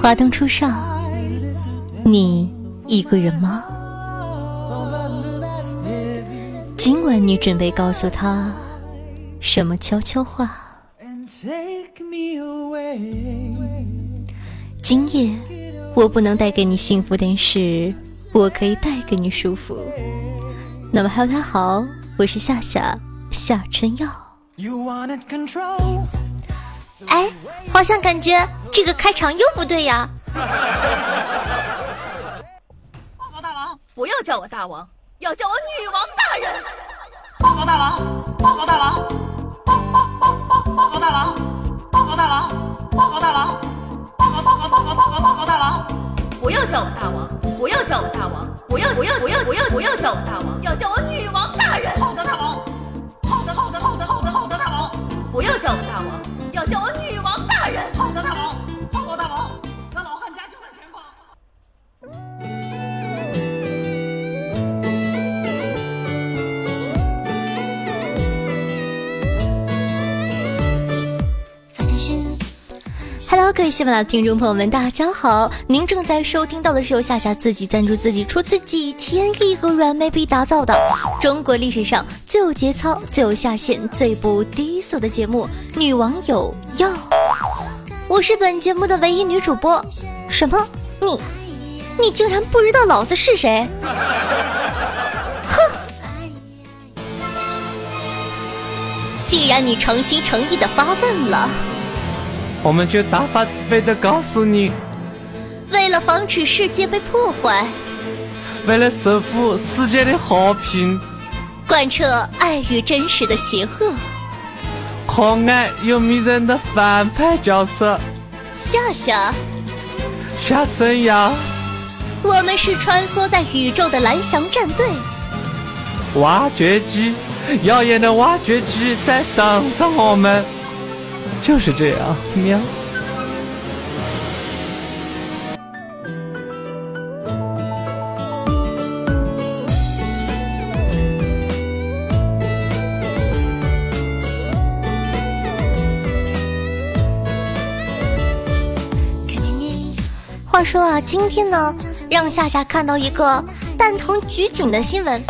华灯初上，你一个人吗？今晚你准备告诉他什么悄悄话？今夜我不能带给你幸福，但是我可以带给你舒服。那么，Hello，大家好，我是夏夏夏春耀。哎，好像感觉这个开场又不对呀！报告大王，不要叫我大王，要叫我女王大人。报告大王，报告大王，报报报报报告大王，报告大王，报告大王，报告报告报告报告报告大王，不要叫我大王，不要叫我大王，不要不要不要不要不要叫我大王，要叫我女王，要各位喜马拉雅听众朋友们，大家好！您正在收听到的是由夏夏自己赞助自己、出自己千亿个软妹币打造的中国历史上最有节操、最有下限、最不低俗的节目《女网友要》。我是本节目的唯一女主播。什么？你？你竟然不知道老子是谁？哼！既然你诚心诚意的发问了。我们就大发慈悲的告诉你，为了防止世界被破坏，为了守护世界的和平，贯彻爱与真实的邪恶，可爱又迷人的反派角色，夏夏，夏春瑶，我们是穿梭在宇宙的蓝翔战队，挖掘机，耀眼的挖掘机在等着我们。就是这样，喵。话说啊，今天呢，让夏夏看到一个蛋疼举警的新闻。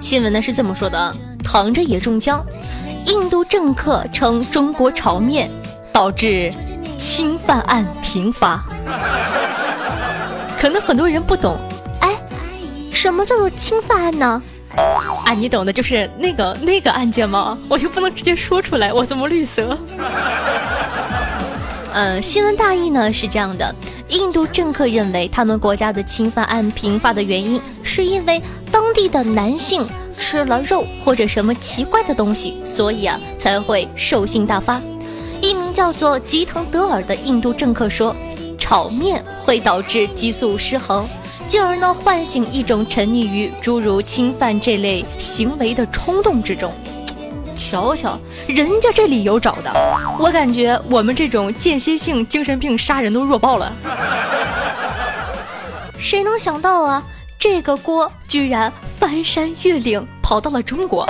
新闻呢是这么说的：躺着也中枪。印度政客称中国炒面导致侵犯案频发，可能很多人不懂，哎，什么叫做侵犯案呢？啊，你懂的，就是那个那个案件吗？我又不能直接说出来，我怎么绿色？嗯，新闻大意呢是这样的：印度政客认为他们国家的侵犯案频发的原因，是因为当地的男性。吃了肉或者什么奇怪的东西，所以啊才会兽性大发。一名叫做吉腾德尔的印度政客说，炒面会导致激素失衡，进而呢唤醒一种沉溺于诸如侵犯这类行为的冲动之中。瞧瞧，人家这理由找的，我感觉我们这种间歇性精神病杀人都弱爆了。谁能想到啊？这个锅居然翻山越岭跑到了中国，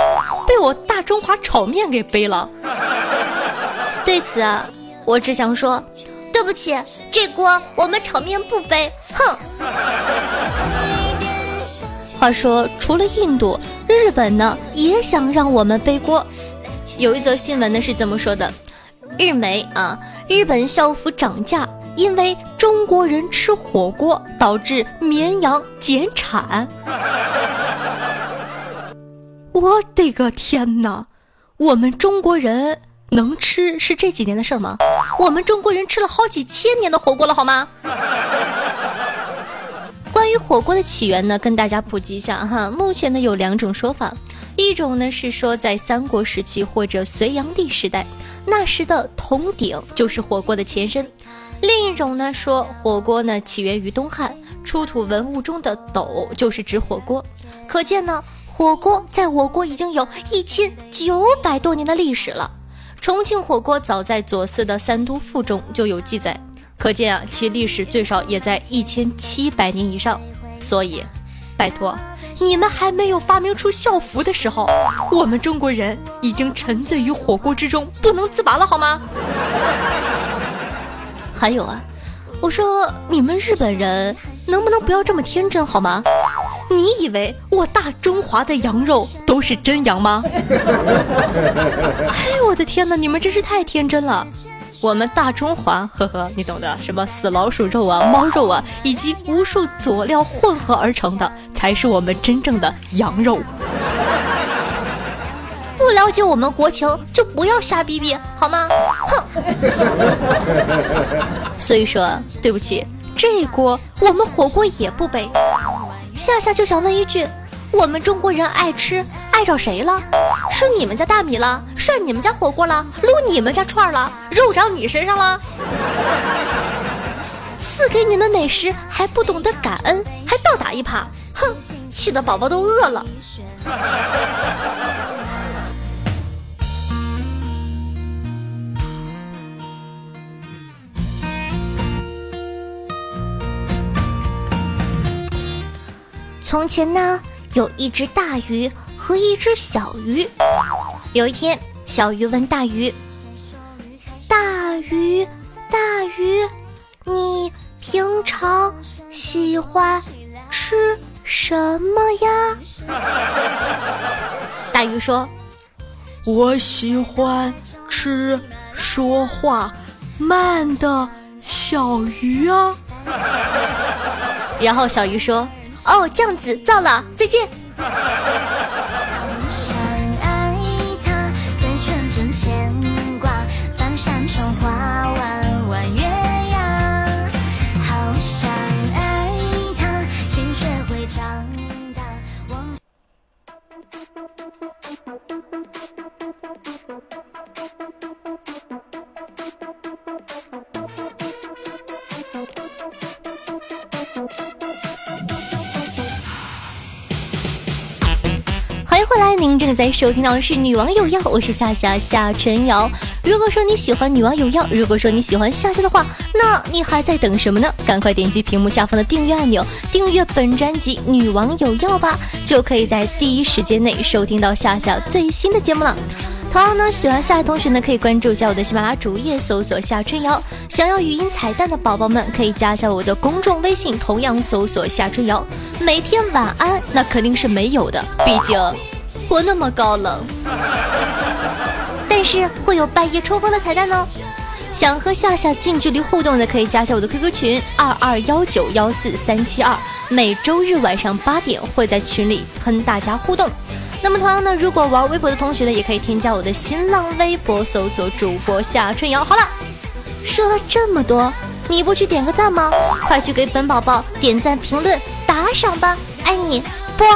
被我大中华炒面给背了。对此啊，我只想说，对不起，这锅我们炒面不背。哼。话说，除了印度，日本呢也想让我们背锅。有一则新闻呢是这么说的：日媒啊，日本校服涨价。因为中国人吃火锅导致绵羊减产，我的个天哪！我们中国人能吃是这几年的事儿吗？我们中国人吃了好几千年的火锅了，好吗？火锅的起源呢，跟大家普及一下哈。目前呢有两种说法，一种呢是说在三国时期或者隋炀帝时代，那时的铜鼎就是火锅的前身。另一种呢说火锅呢起源于东汉，出土文物中的斗就是指火锅，可见呢火锅在我国已经有一千九百多年的历史了。重庆火锅早在左思的《三都赋》中就有记载，可见啊其历史最少也在一千七百年以上。所以，拜托，你们还没有发明出校服的时候，我们中国人已经沉醉于火锅之中不能自拔了，好吗？还有啊，我说你们日本人能不能不要这么天真好吗？你以为我大中华的羊肉都是真羊吗？哎呦我的天哪，你们真是太天真了！我们大中华，呵呵，你懂的，什么死老鼠肉啊、猫肉啊，以及无数佐料混合而成的，才是我们真正的羊肉。不了解我们国情，就不要瞎逼逼，好吗？哼！所以说，对不起，这锅我们火锅也不背。夏夏就想问一句。我们中国人爱吃，爱着谁了？吃你们家大米了，涮你们家火锅了，撸你们家串了，肉长你身上了？赐给你们美食还不懂得感恩，还倒打一耙，哼！气得宝宝都饿了。从前呢？有一只大鱼和一只小鱼。有一天，小鱼问大鱼：“大鱼，大鱼，你平常喜欢吃什么呀？” 大鱼说：“我喜欢吃说话慢的小鱼啊。”然后小鱼说。哦，这样子，造了，再见。在收听到的是《女王有药》，我是夏夏夏春瑶。如果说你喜欢《女王有药》，如果说你喜欢夏夏的话，那你还在等什么呢？赶快点击屏幕下方的订阅按钮，订阅本专辑《女王有药》吧，就可以在第一时间内收听到夏夏最新的节目了。同样呢，喜欢夏夏同学呢，可以关注一下我的喜马拉雅主页，搜索夏春瑶。想要语音彩蛋的宝宝们，可以加一下我的公众微信，同样搜索夏春瑶。每天晚安，那肯定是没有的，毕竟我那么高冷。但是会有半夜抽风的彩蛋哦。想和夏夏近距离互动的，可以加下我的 QQ 群二二幺九幺四三七二，每周日晚上八点会在群里跟大家互动。那么同样呢，如果玩微博的同学呢，也可以添加我的新浪微博，搜索主播夏春瑶。好了，说了这么多，你不去点个赞吗？快去给本宝宝点赞、评论、打赏吧，爱你，啵。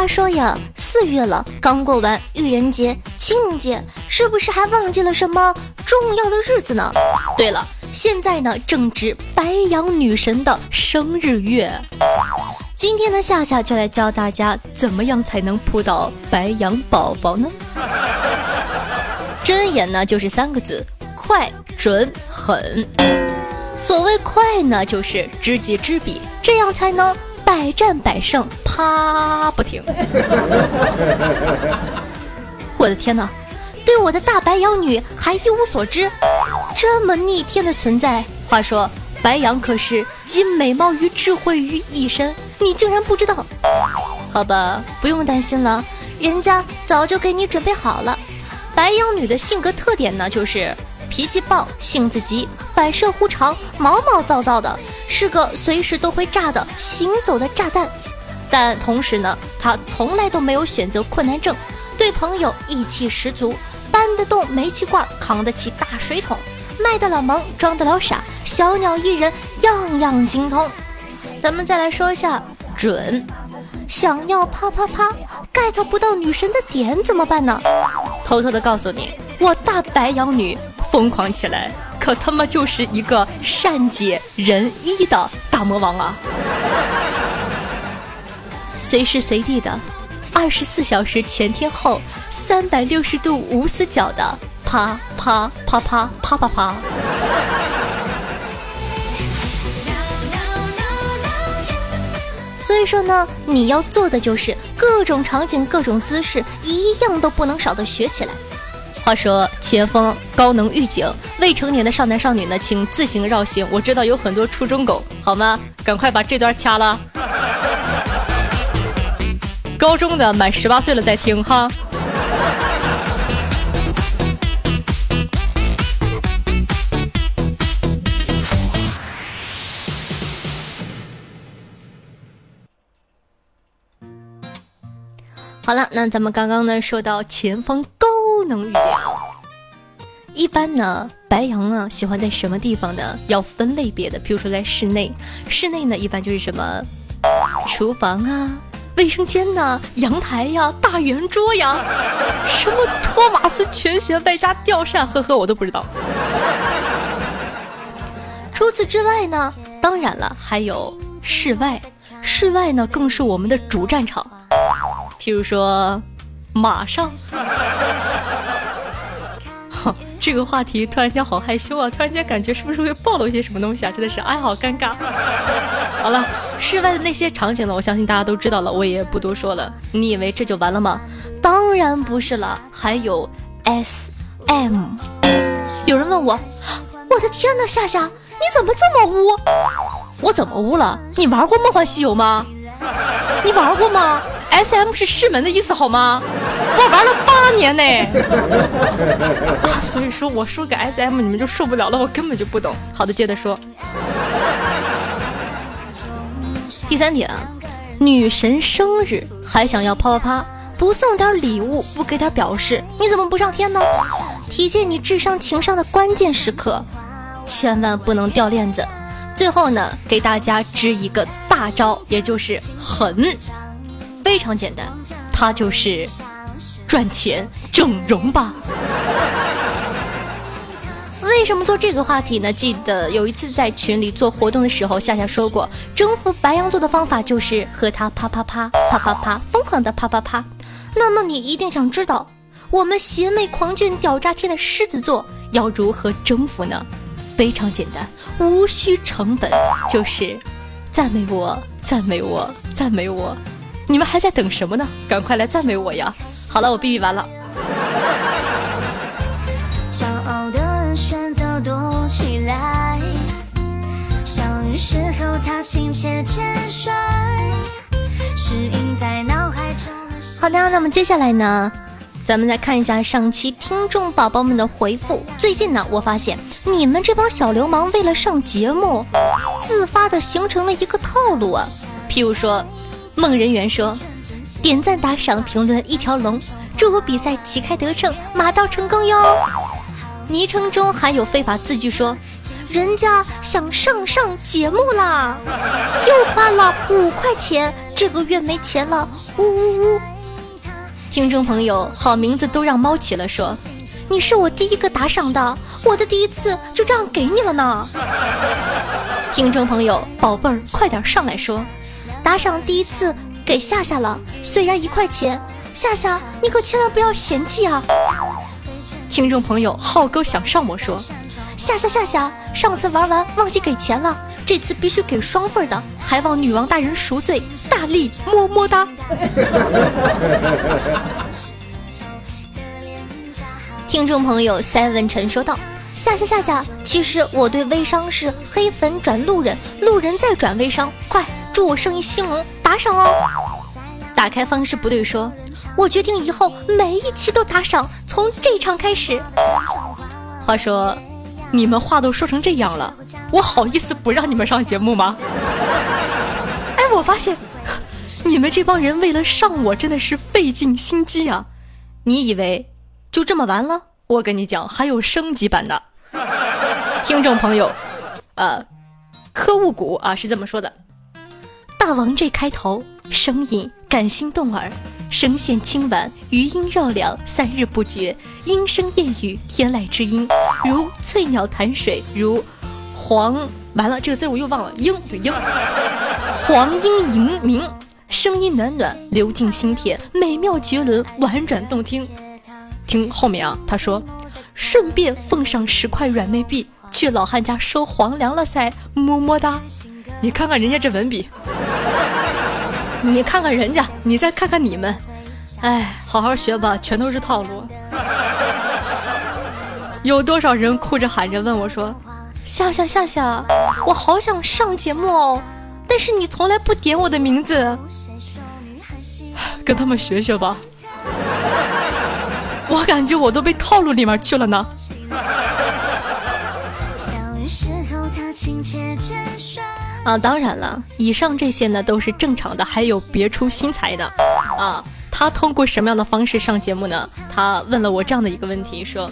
话说呀，四月了，刚过完愚人节、清明节，是不是还忘记了什么重要的日子呢？对了，现在呢正值白羊女神的生日月。今天呢，夏夏就来教大家怎么样才能扑到白羊宝宝呢？真言呢就是三个字：快、准、狠。所谓快呢，就是知己知彼，这样才能。百战百胜，啪不停！我的天哪，对我的大白羊女还一无所知，这么逆天的存在。话说，白羊可是集美貌与智慧于一身，你竟然不知道？好吧，不用担心了，人家早就给你准备好了。白羊女的性格特点呢，就是脾气暴，性子急，反射弧长，毛毛躁躁的。是个随时都会炸的行走的炸弹，但同时呢，他从来都没有选择困难症，对朋友义气十足，搬得动煤气罐，扛得起大水桶，卖得了萌，装得了傻，小鸟依人，样样精通。咱们再来说一下准，想要啪啪啪 get 不到女神的点怎么办呢？偷偷的告诉你，我大白羊女疯狂起来。可他妈就是一个善解人意的大魔王啊！随时随地的，二十四小时全天候，三百六十度无死角的啪啪啪啪啪啪啪。所以说呢，你要做的就是各种场景、各种姿势，一样都不能少的学起来。话说前方高能预警，未成年的少男少女呢，请自行绕行。我知道有很多初中狗，好吗？赶快把这段掐了。高中的满十八岁了再听哈。好了，那咱们刚刚呢说到前方高能遇见，一般呢白羊呢喜欢在什么地方呢？要分类别的，比如说在室内，室内呢一般就是什么厨房啊、卫生间呐、阳台呀、大圆桌呀，什么托马斯全学外加吊扇，呵呵，我都不知道。除此之外呢，当然了，还有室外，室外呢更是我们的主战场。譬如说，马上，这个话题突然间好害羞啊！突然间感觉是不是会暴露一些什么东西啊？真的是，哎，好尴尬。好了，室外的那些场景呢，我相信大家都知道了，我也不多说了。你以为这就完了吗？当然不是了，还有 S M。有人问我，我的天呐，夏夏，你怎么这么污？我怎么污了？你玩过《梦幻西游》吗？你玩过吗？S M 是师门的意思好吗？我玩了八年呢，所以说我说个 S M 你们就受不了了，我根本就不懂。好的，接着说。第三点，女神生日还想要啪啪啪，不送点礼物，不给点表示，你怎么不上天呢？体现你智商情商的关键时刻，千万不能掉链子。最后呢，给大家支一个大招，也就是狠。非常简单，它就是赚钱整容吧。为什么做这个话题呢？记得有一次在群里做活动的时候，夏夏说过，征服白羊座的方法就是和他啪啪啪啪啪啪，疯狂的啪啪啪。那么你一定想知道，我们邪魅狂狷屌炸天的狮子座要如何征服呢？非常简单，无需成本，就是赞美我，赞美我，赞美我。你们还在等什么呢？赶快来赞美我呀！好了，我哔哔完了。好的，那么接下来呢，咱们再看一下上期听众宝宝们的回复。最近呢，我发现你们这帮小流氓为了上节目，自发的形成了一个套路啊，譬如说。梦人缘说：“点赞、打赏、评论一条龙，祝我比赛旗开得胜，马到成功哟！”昵称中还有非法字句说：“人家想上上节目啦，又花了五块钱，这个月没钱了，呜呜呜！”听众朋友，好名字都让猫起了，说：“你是我第一个打赏的，我的第一次就这样给你了呢。”听众朋友，宝贝儿，快点上来说。打赏第一次给夏夏了，虽然一块钱，夏夏你可千万不要嫌弃啊！听众朋友浩哥想上我说，夏夏夏夏，上次玩完忘记给钱了，这次必须给双份的，还望女王大人赎罪，大力么么哒！听众朋友 seven 陈说道，夏夏夏夏，其实我对微商是黑粉转路人，路人再转微商，快！祝我生意兴隆，打赏哦！打开方式不对，说，我决定以后每一期都打赏，从这场开始。话说，你们话都说成这样了，我好意思不让你们上节目吗？哎，我发现 你们这帮人为了上我真的是费尽心机啊！你以为就这么完了？我跟你讲，还有升级版的。听众朋友，呃，科务股啊是这么说的。大王这开头声音感心动耳，声线清婉，余音绕梁，三日不绝，莺声燕语，天籁之音，如翠鸟潭水，如黄完了这个字我又忘了，莺对莺，黄莺迎鸣，声音暖暖，流进心田，美妙绝伦，婉转动听。听后面啊，他说，顺便奉上十块软妹币，去老汉家收黄粮了噻，么么哒。你看看人家这文笔，你看看人家，你再看看你们，哎，好好学吧，全都是套路。有多少人哭着喊着问我说：“夏夏夏夏，我好想上节目哦，但是你从来不点我的名字。”跟他们学学吧。我感觉我都被套路里面去了呢。啊，当然了，以上这些呢都是正常的，还有别出心裁的。啊，他通过什么样的方式上节目呢？他问了我这样的一个问题，说，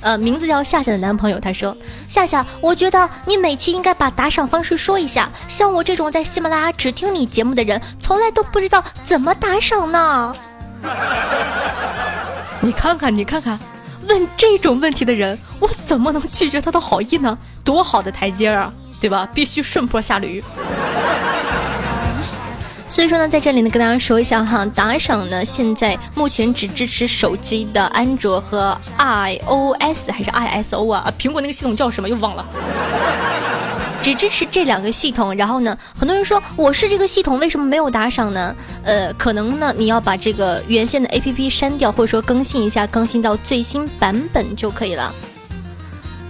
呃，名字叫夏夏的男朋友，他说，夏夏，我觉得你每期应该把打赏方式说一下，像我这种在喜马拉雅只听你节目的人，从来都不知道怎么打赏呢。你看看，你看看，问这种问题的人，我怎么能拒绝他的好意呢？多好的台阶啊，对吧？必须顺坡下驴。所以说呢，在这里呢，跟大家说一下哈，打赏呢，现在目前只支持手机的安卓和 iOS 还是 ISO 啊？苹果那个系统叫什么？又忘了。只支持这两个系统，然后呢，很多人说我是这个系统，为什么没有打赏呢？呃，可能呢，你要把这个原先的 APP 删掉，或者说更新一下，更新到最新版本就可以了。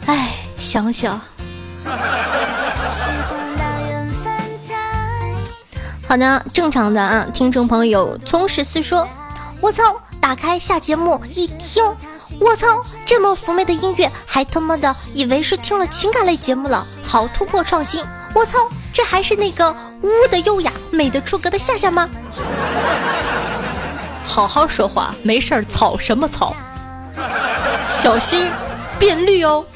哎，想想。好的，正常的啊，听众朋友葱十四说，我操，打开下节目一听。我操，这么妩媚的音乐，还他妈的以为是听了情感类节目了，好突破创新！我操，这还是那个污的优雅、美的出格的夏夏吗？好好说话，没事儿草什么草？小心变绿哦！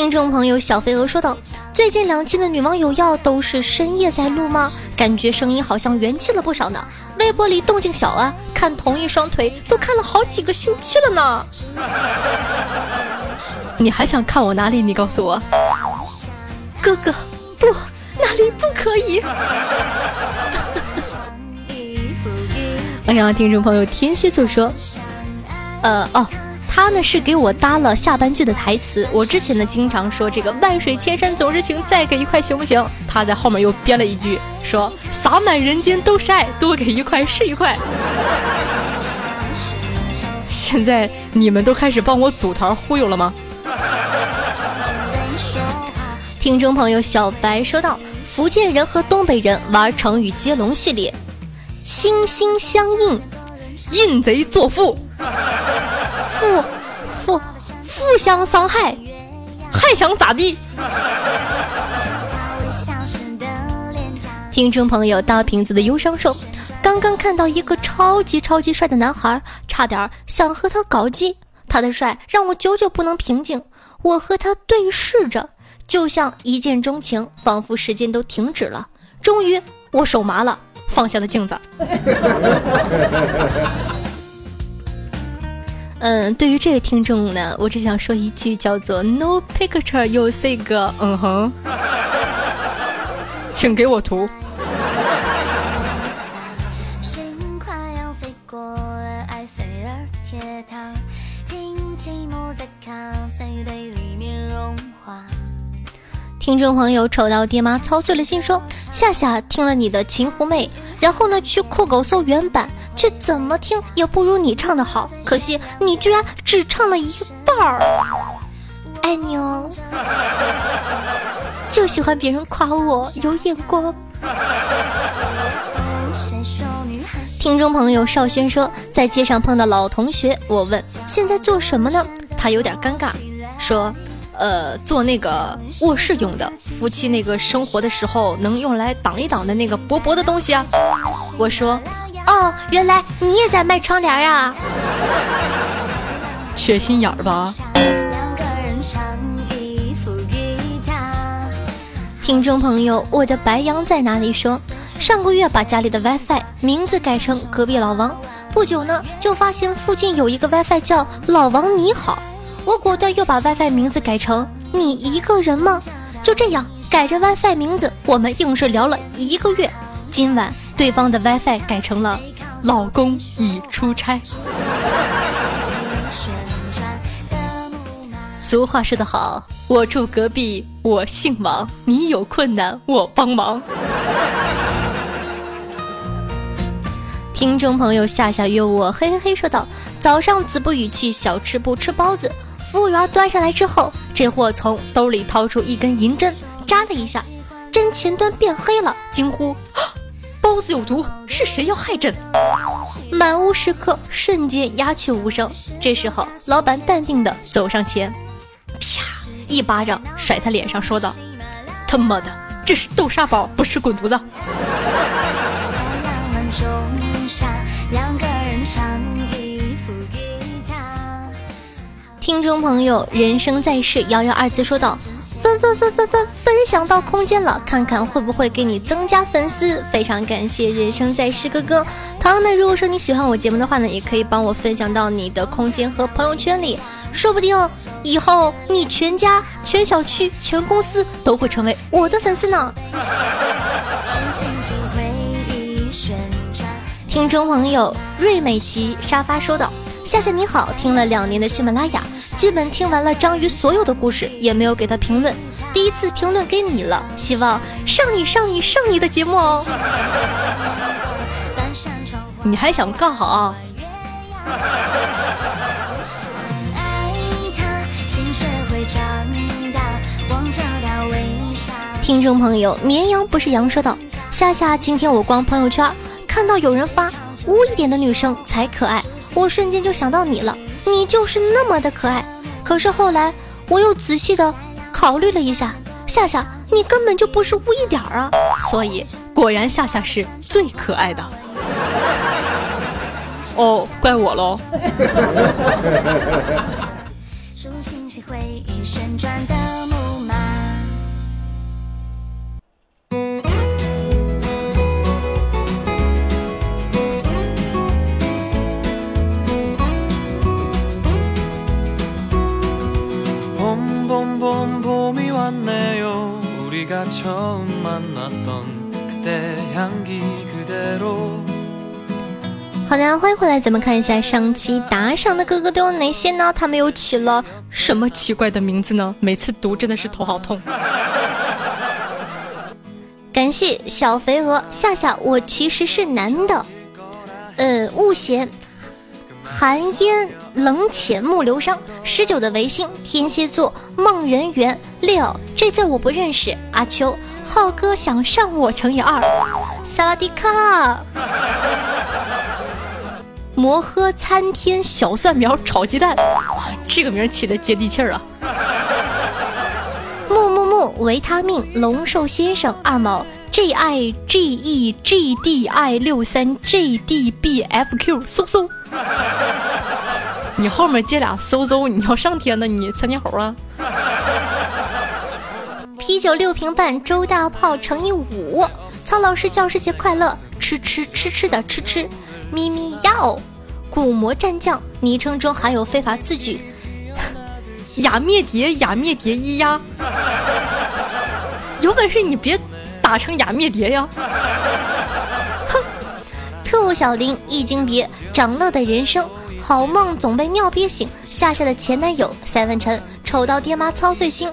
听众朋友小飞蛾说道。最近两期的女网友要都是深夜在录吗？感觉声音好像元气了不少呢。微博里动静小啊，看同一双腿都看了好几个星期了呢。你还想看我哪里？你告诉我，哥哥，不，哪里不可以？哎呀听众朋友天蝎座说，呃，哦。他呢是给我搭了下半句的台词。我之前呢经常说这个万水千山总是情，再给一块行不行？他在后面又编了一句，说洒满人间都是爱，多给一块是一块。现在你们都开始帮我组团忽悠了吗？听众朋友小白说道：福建人和东北人玩成语接龙系列，心心相印，印贼作父。互互互相伤害，还想咋地？听众朋友，大瓶子的忧伤说，刚刚看到一个超级超级帅的男孩，差点想和他搞基。他的帅让我久久不能平静。我和他对视着，就像一见钟情，仿佛时间都停止了。终于，我手麻了，放下了镜子。嗯，对于这位听众呢，我只想说一句，叫做 “No picture, you say 个嗯哼”，请给我图。听众朋友，丑到爹妈操碎了心说：“夏夏听了你的《秦狐妹》，然后呢去酷狗搜原版。”却怎么听也不如你唱的好，可惜你居然只唱了一半儿。爱你哦，就喜欢别人夸我有眼光。听众朋友邵轩说，在街上碰到老同学，我问现在做什么呢？他有点尴尬，说，呃，做那个卧室用的，夫妻那个生活的时候能用来挡一挡的那个薄薄的东西啊。我说。哦，原来你也在卖窗帘啊！缺心眼儿吧？听众朋友，我的白羊在哪里？说上个月把家里的 WiFi 名字改成隔壁老王，不久呢就发现附近有一个 WiFi 叫老王你好，我果断又把 WiFi 名字改成“你一个人吗”。就这样改着 WiFi 名字，我们硬是聊了一个月。今晚对方的 WiFi 改成了“老公已出差”。俗话说得好，我住隔壁，我姓王，你有困难我帮忙。听众朋友夏夏约我，嘿嘿嘿说道：“早上子不语去小吃部吃包子，服务员端上来之后，这货从兜里掏出一根银针，扎了一下，针前端变黑了，惊呼：包子有毒，是谁要害朕？满屋食客瞬间鸦雀无声。这时候，老板淡定的走上前。”啪！一巴掌甩他脸上，说道：“他妈的，这是豆沙包，不是滚犊子！”听众朋友，人生在世，幺幺二字说道：“分分分分分分享到空间了，看看会不会给你增加粉丝。非常感谢人生在世哥哥。同样呢，如果说你喜欢我节目的话呢，也可以帮我分享到你的空间和朋友圈里，说不定。以后你全家、全小区、全公司都会成为我的粉丝呢。听众朋友瑞美琪沙发说道：“夏夏你好，听了两年的喜马拉雅，基本听完了章鱼所有的故事，也没有给他评论，第一次评论给你了，希望上你上你上你的节目哦。你还想干哈？”听众朋友，绵羊不是羊说道：“夏夏，今天我逛朋友圈，看到有人发污一点的女生才可爱，我瞬间就想到你了，你就是那么的可爱。可是后来我又仔细的考虑了一下，夏夏，你根本就不是污一点儿啊！所以果然夏夏是最可爱的。哦，怪我喽。好的，欢迎回来，咱们看一下上期打赏的哥哥都有哪些呢？他们又起了什么奇怪的名字呢？每次读真的是头好痛。感谢小肥鹅夏夏，我其实是男的。呃，雾贤。寒烟冷浅木流伤，十九的维新天蝎座梦人缘六，这字我不认识。阿秋浩哥想上我乘以二，萨瓦迪卡。摩诃参天小蒜苗炒鸡蛋，这个名起的接地气儿啊。木木木维他命龙寿先生二毛 G I G E G D I 六三 G D B F Q 嗖嗖。你后面接俩嗖嗖，你要上天呢？你窜天猴啊！啤酒六瓶半，周大炮乘以五。曹老师教师节快乐！吃吃吃吃的吃吃，咪咪要。古魔战将，昵称中含有非法字句。雅灭蝶，雅灭蝶一呀！有本事你别打成雅灭蝶呀！哼！特务小林，一惊别，长乐的人生。好梦总被尿憋醒，夏夏的前男友赛文晨，丑到爹妈操碎心。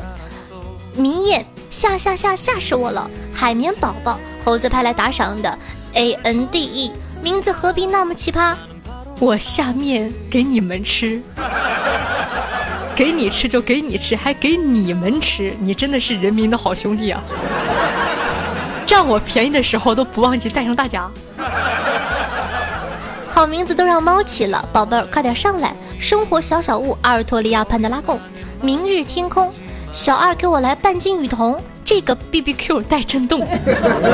迷艳吓吓吓吓死我了！海绵宝宝，猴子派来打赏的 A N D E，名字何必那么奇葩？我下面给你们吃，给你吃就给你吃，还给你们吃，你真的是人民的好兄弟啊！占我便宜的时候都不忘记带上大家。好名字都让猫起了，宝贝儿快点上来！生活小小物，阿尔托利亚潘德拉贡，明日天空，小二给我来半斤雨桐，这个 B B Q 带震动。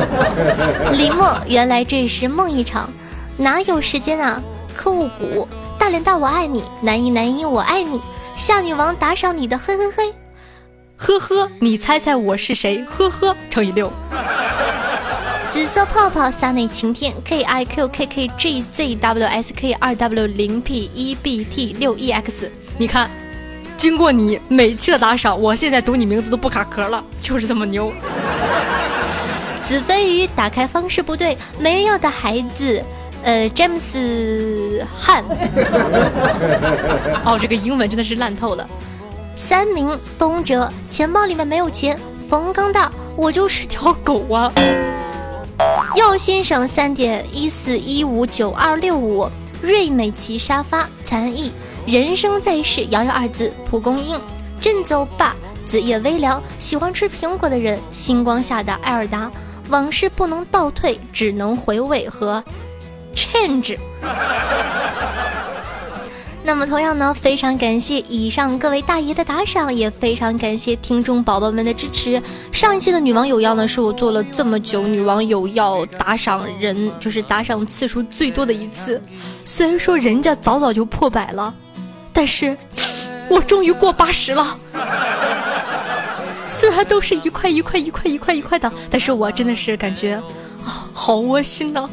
林默，原来这是梦一场，哪有时间啊？科务谷，大脸大我爱你，男一男一我爱你，夏女王打赏你的嘿嘿嘿，呵呵，你猜猜我是谁？呵呵，乘以六。紫色泡泡撒内晴天，K I Q K K G Z W S K 二 W 零 P 一 B T 六 E X，你看，经过你每期的打赏，我现在读你名字都不卡壳了，就是这么牛。子飞鱼打开方式不对，没人要的孩子，呃，詹姆斯汉。哦，这个英文真的是烂透了。三名东哲，钱包里面没有钱。冯刚大，我就是条狗啊。赵先生三点一四一五九二六五，瑞美琪沙发残意，人生在世，遥遥二字，蒲公英，振走吧，子夜微凉，喜欢吃苹果的人，星光下的艾尔达。往事不能倒退，只能回味和 change。那么同样呢，非常感谢以上各位大爷的打赏，也非常感谢听众宝宝们的支持。上一期的女网友要呢，是我做了这么久女网友要打赏人，就是打赏次数最多的一次。虽然说人家早早就破百了，但是我终于过八十了。虽然都是一块一块一块一块一块的，但是我真的是感觉啊，好窝心呢。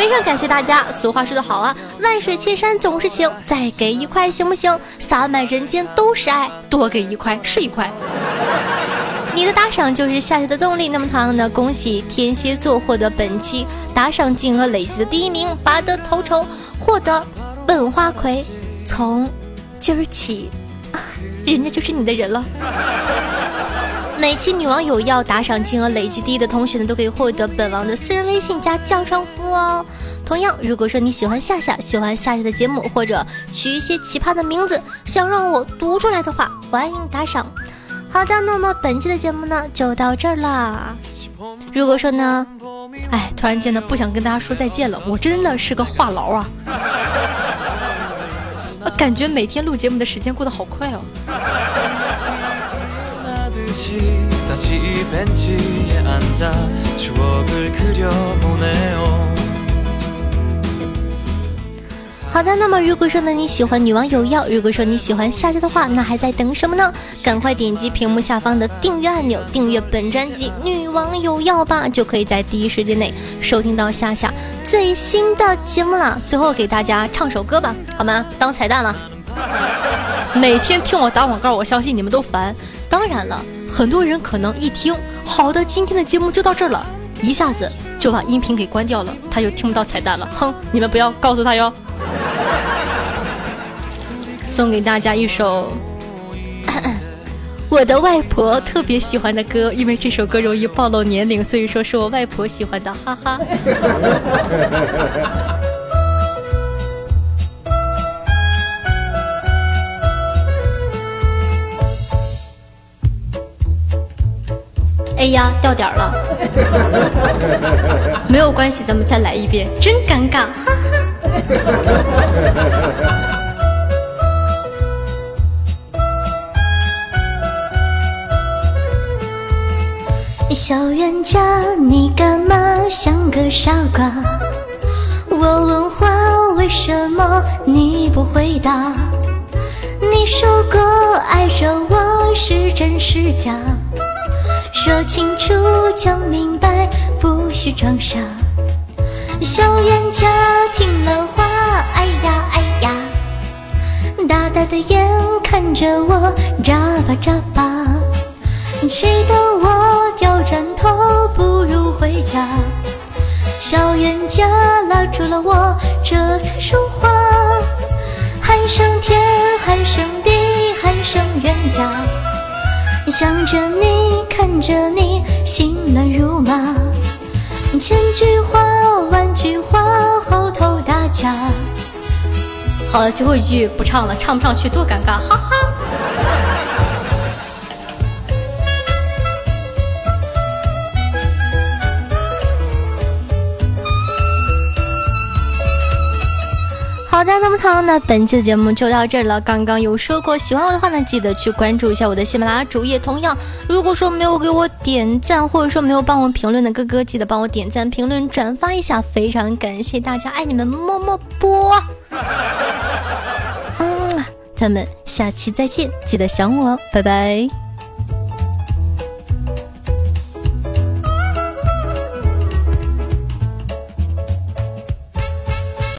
非常感谢大家。俗话说得好啊，万水千山总是情，再给一块行不行？洒满人间都是爱，多给一块是一块。你的打赏就是下去的动力。那么同样的，恭喜天蝎座获得本期打赏金额累计的第一名，拔得头筹，获得本花魁。从今儿起。人家就是你的人了。每期女网友要打赏金额累计第一的同学呢，都可以获得本王的私人微信加教上夫哦。同样，如果说你喜欢夏夏，喜欢夏夏的节目，或者取一些奇葩的名字，想让我读出来的话，欢迎打赏。好的，那么本期的节目呢，就到这儿啦。如果说呢，哎，突然间呢，不想跟大家说再见了，我真的是个话痨啊。感觉每天录节目的时间过得好快哦。好的，那么如果说呢你喜欢女王有药，如果说你喜欢夏夏的话，那还在等什么呢？赶快点击屏幕下方的订阅按钮，订阅本专辑《女王有药》吧，就可以在第一时间内收听到夏夏最新的节目了。最后给大家唱首歌吧，好吗？当彩蛋了。每天听我打广告，我相信你们都烦。当然了，很多人可能一听，好的，今天的节目就到这儿了，一下子就把音频给关掉了，他就听不到彩蛋了。哼，你们不要告诉他哟。送给大家一首 我的外婆特别喜欢的歌，因为这首歌容易暴露年龄，所以说是我外婆喜欢的，哈哈。哎呀，掉点了，没有关系，咱们再来一遍，真尴尬，哈哈。小冤家，你干嘛像个傻瓜？我问话，为什么你不回答？你说过爱着我是真是假？说清楚，讲明白，不许装傻。小冤家听了话，哎呀哎呀，大大的眼看着我，眨巴眨巴，气得我。掉转头，不如回家。小冤家拉住了我，这才说话。喊声天，喊声地，喊声冤家。想着你，看着你，心乱如麻。千句话，万句话，后头打架。好了，最后一句不唱了，唱不上去多尴尬，哈哈。好的，那么好，那本期的节目就到这儿了。刚刚有说过，喜欢我的话呢，记得去关注一下我的喜马拉雅主页。同样，如果说没有给我点赞，或者说没有帮我评论的哥哥，记得帮我点赞、评论、转发一下，非常感谢大家，爱你们，么么啵。嗯，咱们下期再见，记得想我，拜拜。